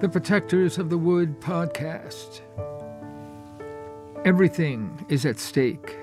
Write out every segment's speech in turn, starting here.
the Protectors of the Wood podcast. Everything is at stake.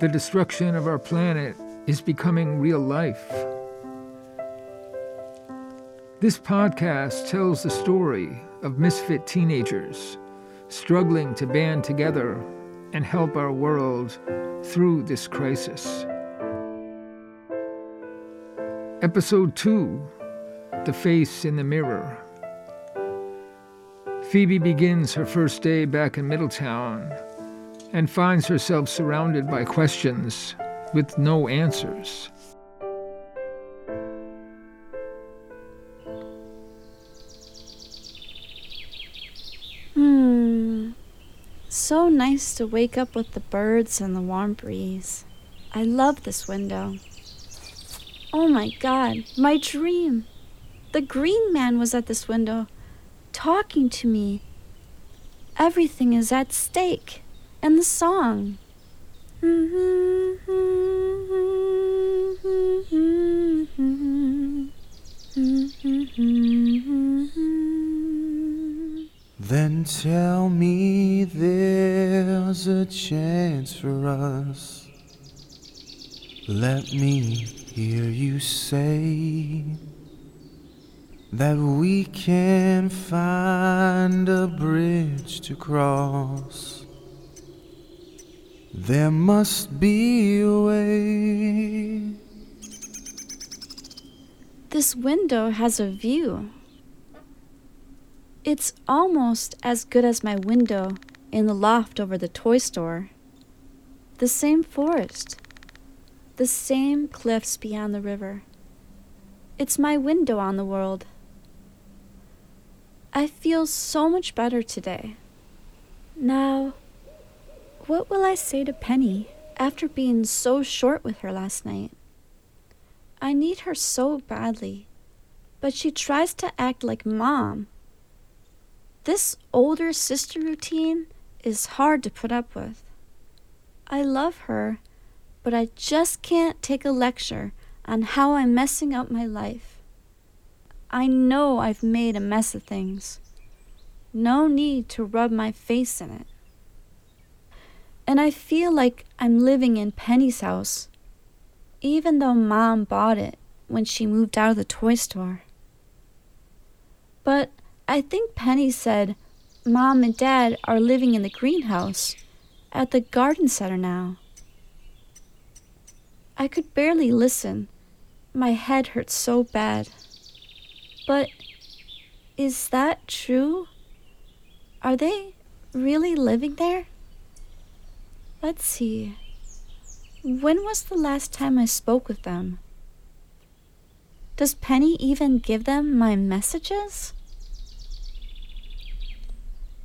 The destruction of our planet is becoming real life. This podcast tells the story of misfit teenagers struggling to band together and help our world through this crisis. Episode 2 The Face in the Mirror. Phoebe begins her first day back in Middletown and finds herself surrounded by questions with no answers. Hmm. So nice to wake up with the birds and the warm breeze. I love this window. Oh my god, my dream! The green man was at this window, talking to me. Everything is at stake. And the song. Then tell me there's a chance for us. Let me hear you say that we can find a bridge to cross. There must be a way. This window has a view. It's almost as good as my window in the loft over the toy store. The same forest, the same cliffs beyond the river. It's my window on the world. I feel so much better today. Now, what will I say to Penny after being so short with her last night? I need her so badly, but she tries to act like mom this older sister routine is hard to put up with. I love her, but I just can't take a lecture on how I'm messing up my life. I know I've made a mess of things. No need to rub my face in it. And I feel like I'm living in Penny's house, even though Mom bought it when she moved out of the toy store. But I think Penny said Mom and Dad are living in the greenhouse at the garden center now. I could barely listen. My head hurt so bad. But is that true? Are they really living there? Let's see. When was the last time I spoke with them? Does Penny even give them my messages?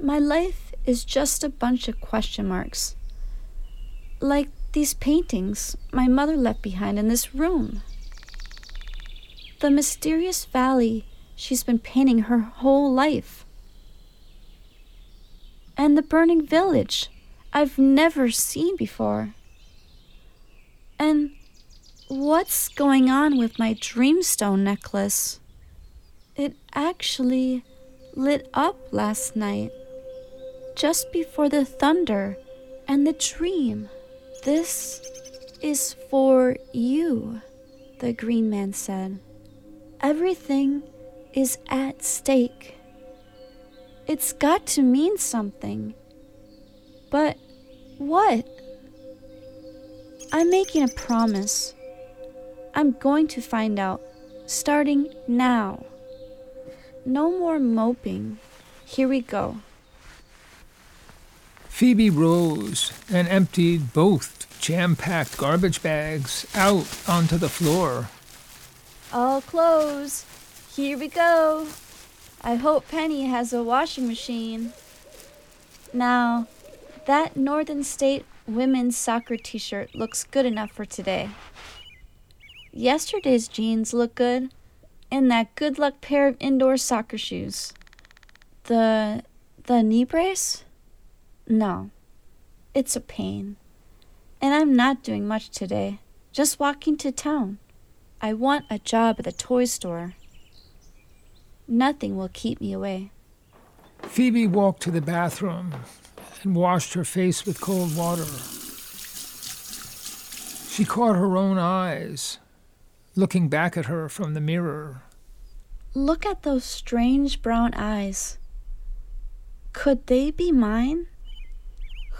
My life is just a bunch of question marks. Like these paintings my mother left behind in this room. The mysterious valley she's been painting her whole life. And the burning village I've never seen before. And what's going on with my dreamstone necklace? It actually lit up last night just before the thunder and the dream. This is for you, the green man said. Everything is at stake. It's got to mean something. But what? I'm making a promise. I'm going to find out, starting now. No more moping. Here we go. Phoebe rose and emptied both jam packed garbage bags out onto the floor. All clothes. Here we go. I hope Penny has a washing machine. Now, that Northern State women's soccer t shirt looks good enough for today. Yesterday's jeans look good, and that good luck pair of indoor soccer shoes. The the knee brace? No, it's a pain. And I'm not doing much today, just walking to town. I want a job at the toy store. Nothing will keep me away. Phoebe walked to the bathroom and washed her face with cold water. She caught her own eyes looking back at her from the mirror. Look at those strange brown eyes. Could they be mine?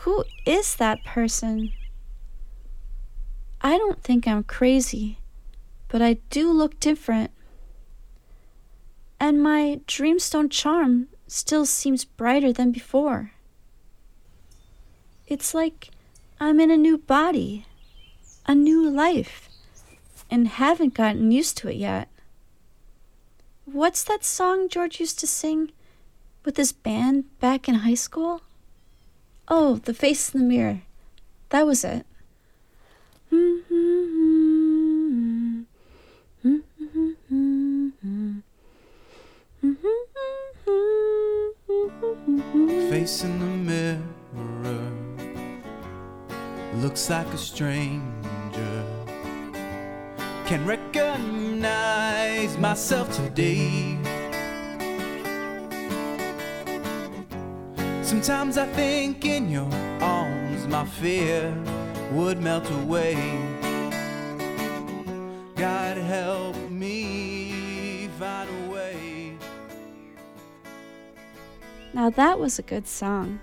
Who is that person? I don't think I'm crazy, but I do look different. And my dreamstone charm still seems brighter than before. It's like I'm in a new body, a new life, and haven't gotten used to it yet. What's that song George used to sing with his band back in high school? Oh, The Face in the Mirror. That was it. Face in the mirror looks like a stranger. Can recognize myself today. Sometimes I think in your arms my fear would melt away. God help Now that was a good song.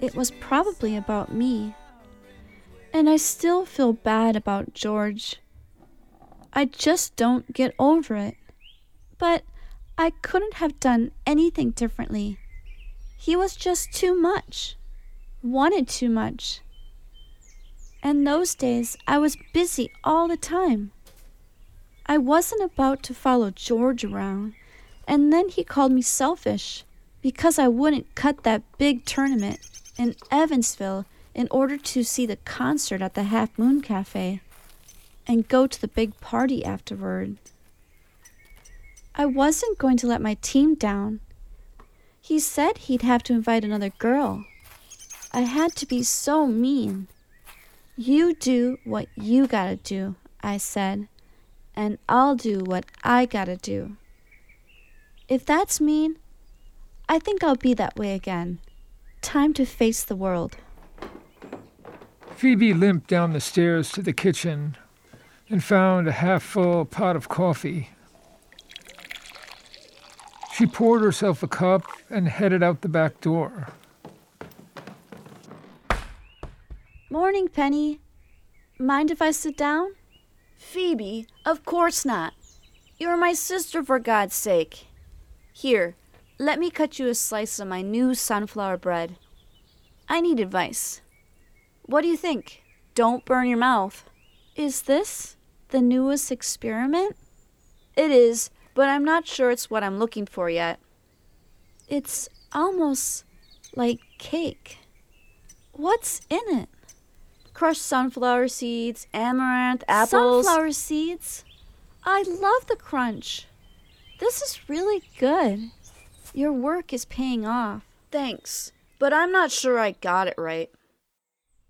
It was probably about me. And I still feel bad about George. I just don't get over it. But I couldn't have done anything differently. He was just too much, wanted too much. And those days I was busy all the time. I wasn't about to follow George around, and then he called me selfish because I wouldn't cut that big tournament in Evansville in order to see the concert at the Half Moon Cafe and go to the big party afterward. I wasn't going to let my team down. He said he'd have to invite another girl. I had to be so mean. You do what you gotta do, I said, and I'll do what I gotta do. If that's mean, I think I'll be that way again. Time to face the world. Phoebe limped down the stairs to the kitchen and found a half full pot of coffee. She poured herself a cup and headed out the back door. Morning, Penny. Mind if I sit down? Phoebe, of course not. You're my sister, for God's sake. Here, let me cut you a slice of my new sunflower bread. I need advice. What do you think? Don't burn your mouth. Is this the newest experiment? It is, but I'm not sure it's what I'm looking for yet. It's almost like cake. What's in it? Crushed sunflower seeds, amaranth, apples. Sunflower seeds? I love the crunch. This is really good. Your work is paying off. Thanks, but I'm not sure I got it right.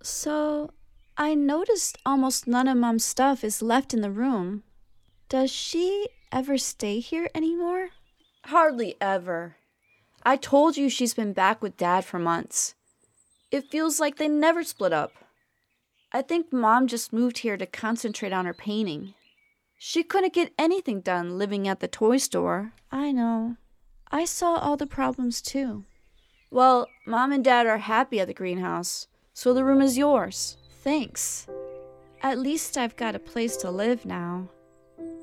So, I noticed almost none of Mom's stuff is left in the room. Does she ever stay here anymore? Hardly ever. I told you she's been back with Dad for months. It feels like they never split up. I think Mom just moved here to concentrate on her painting. She couldn't get anything done living at the toy store. I know. I saw all the problems too. Well, Mom and Dad are happy at the greenhouse, so the room is yours. Thanks. At least I've got a place to live now.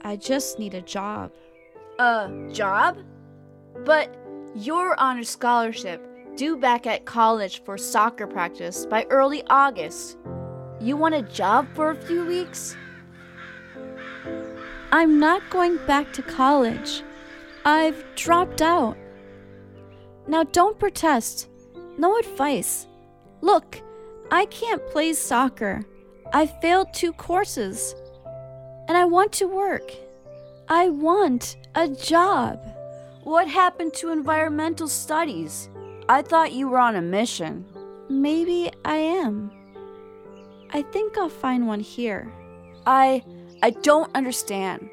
I just need a job. A job? But you're on a scholarship due back at college for soccer practice by early August. You want a job for a few weeks? I'm not going back to college. I've dropped out. Now don't protest. No advice. Look, I can't play soccer. I failed two courses. And I want to work. I want a job. What happened to environmental studies? I thought you were on a mission. Maybe I am. I think I'll find one here. I I don't understand.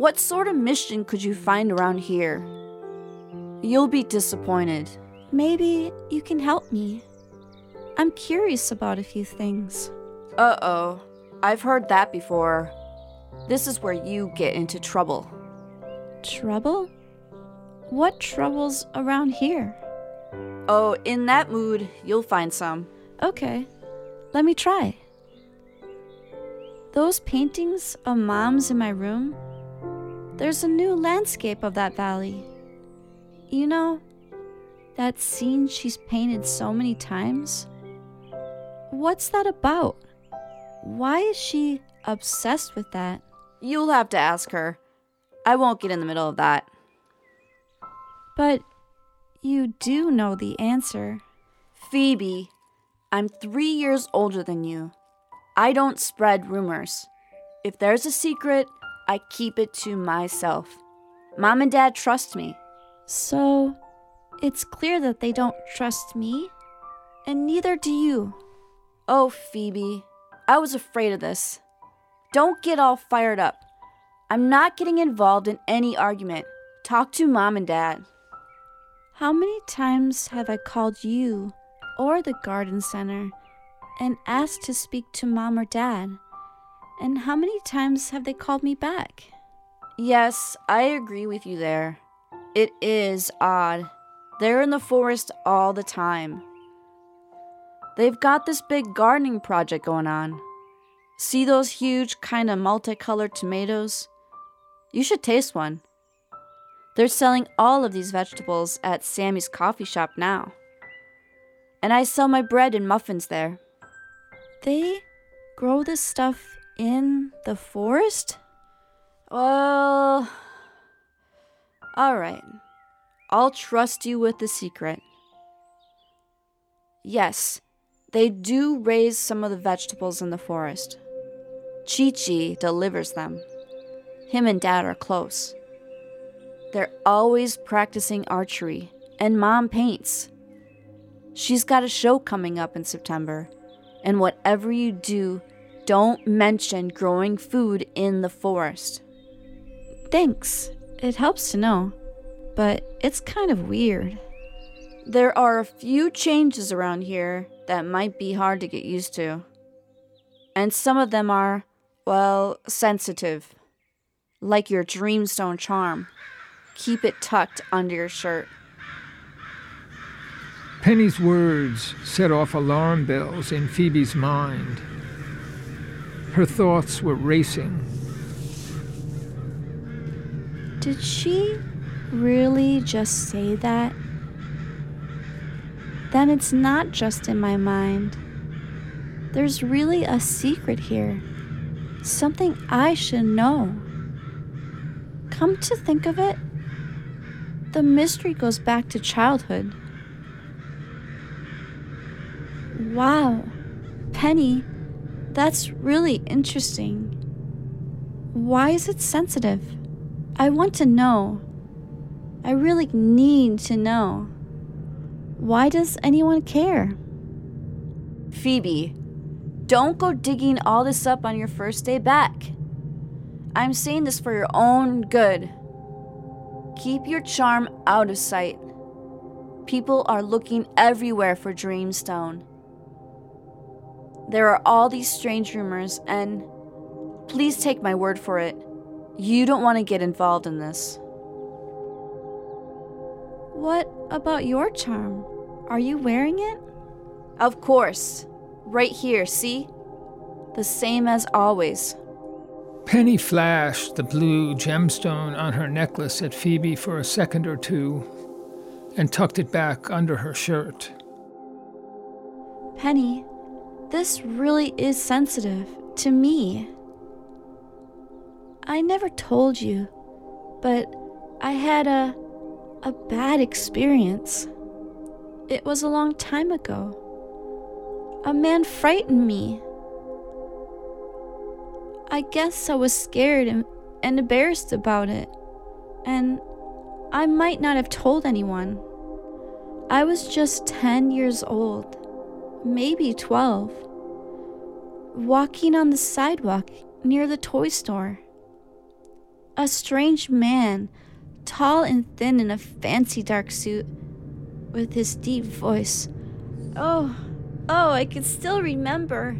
What sort of mission could you find around here? You'll be disappointed. Maybe you can help me. I'm curious about a few things. Uh oh, I've heard that before. This is where you get into trouble. Trouble? What troubles around here? Oh, in that mood, you'll find some. Okay, let me try. Those paintings of moms in my room, there's a new landscape of that valley. You know, that scene she's painted so many times? What's that about? Why is she obsessed with that? You'll have to ask her. I won't get in the middle of that. But you do know the answer. Phoebe, I'm three years older than you. I don't spread rumors. If there's a secret, I keep it to myself. Mom and Dad trust me. So, it's clear that they don't trust me, and neither do you. Oh, Phoebe, I was afraid of this. Don't get all fired up. I'm not getting involved in any argument. Talk to Mom and Dad. How many times have I called you or the garden center and asked to speak to mom or dad? And how many times have they called me back? Yes, I agree with you there. It is odd. They're in the forest all the time. They've got this big gardening project going on. See those huge, kind of multicolored tomatoes? You should taste one. They're selling all of these vegetables at Sammy's coffee shop now. And I sell my bread and muffins there. They grow this stuff in the forest? Well, all right. I'll trust you with the secret. Yes, they do raise some of the vegetables in the forest. Chi Chi delivers them. Him and Dad are close. They're always practicing archery, and Mom paints. She's got a show coming up in September, and whatever you do, don't mention growing food in the forest. Thanks. It helps to know, but it's kind of weird. There are a few changes around here that might be hard to get used to. And some of them are, well, sensitive. Like your dreamstone charm. Keep it tucked under your shirt. Penny's words set off alarm bells in Phoebe's mind. Her thoughts were racing. Did she really just say that? Then it's not just in my mind. There's really a secret here. Something I should know. Come to think of it, the mystery goes back to childhood. Wow, Penny, that's really interesting. Why is it sensitive? I want to know. I really need to know. Why does anyone care? Phoebe, don't go digging all this up on your first day back. I'm saying this for your own good. Keep your charm out of sight. People are looking everywhere for Dreamstone. There are all these strange rumors, and please take my word for it. You don't want to get involved in this. What about your charm? Are you wearing it? Of course. Right here, see? The same as always. Penny flashed the blue gemstone on her necklace at Phoebe for a second or two and tucked it back under her shirt. Penny, this really is sensitive to me. I never told you, but I had a a bad experience. It was a long time ago. A man frightened me I guess I was scared and, and embarrassed about it. And I might not have told anyone. I was just 10 years old, maybe 12, walking on the sidewalk near the toy store. A strange man, tall and thin in a fancy dark suit, with his deep voice. Oh, oh, I can still remember.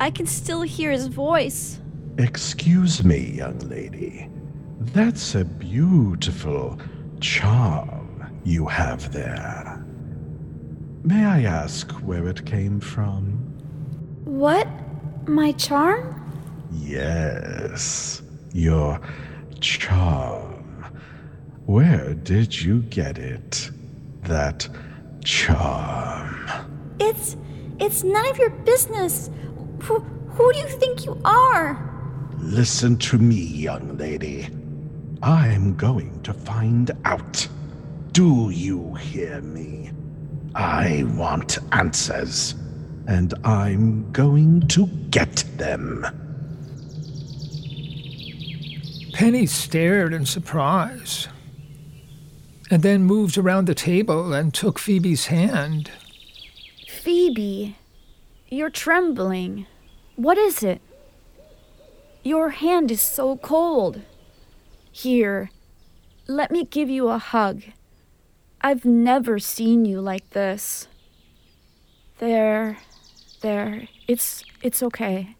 I can still hear his voice. Excuse me, young lady. That's a beautiful charm you have there. May I ask where it came from? What? My charm? Yes, your charm. Where did you get it? That charm. It's. it's none of your business. Who, who do you think you are? Listen to me, young lady. I'm going to find out. Do you hear me? I want answers, and I'm going to get them. Penny stared in surprise, and then moved around the table and took Phoebe's hand. Phoebe, you're trembling. What is it? Your hand is so cold. Here, let me give you a hug. I've never seen you like this. There, there, it's it's okay.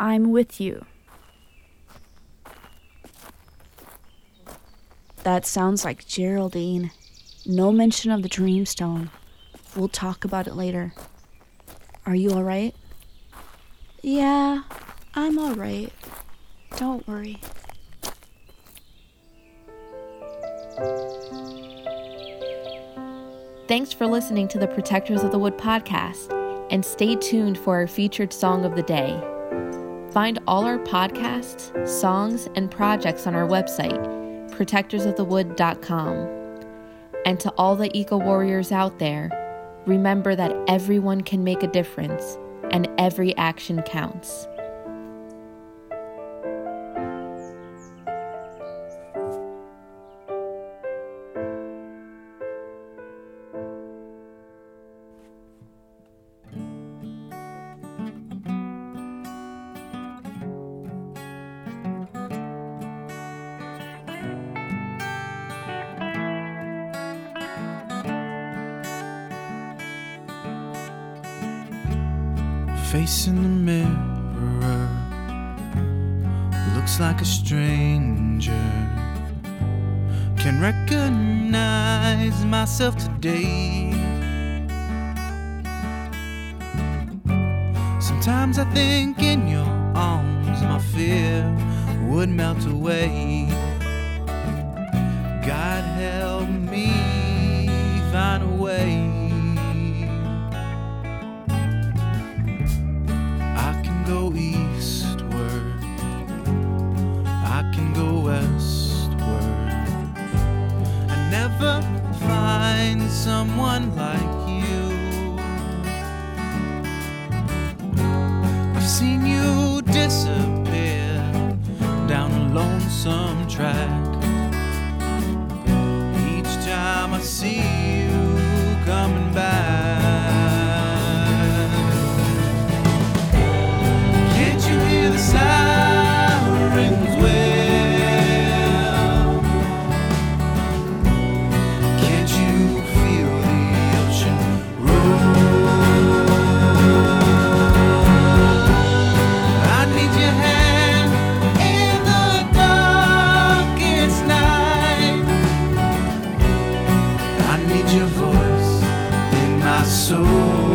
I'm with you. That sounds like Geraldine. No mention of the Dreamstone. We'll talk about it later. Are you alright? Yeah, I'm alright. Don't worry. Thanks for listening to the Protectors of the Wood podcast, and stay tuned for our featured song of the day. Find all our podcasts, songs, and projects on our website, protectorsofthewood.com. And to all the eco warriors out there, remember that everyone can make a difference and every action counts. Can recognize myself today. Sometimes I think in your arms my fear would melt away. God help me find a way. Someone like you. I've seen you disappear down a lonesome track. Each time I see soul.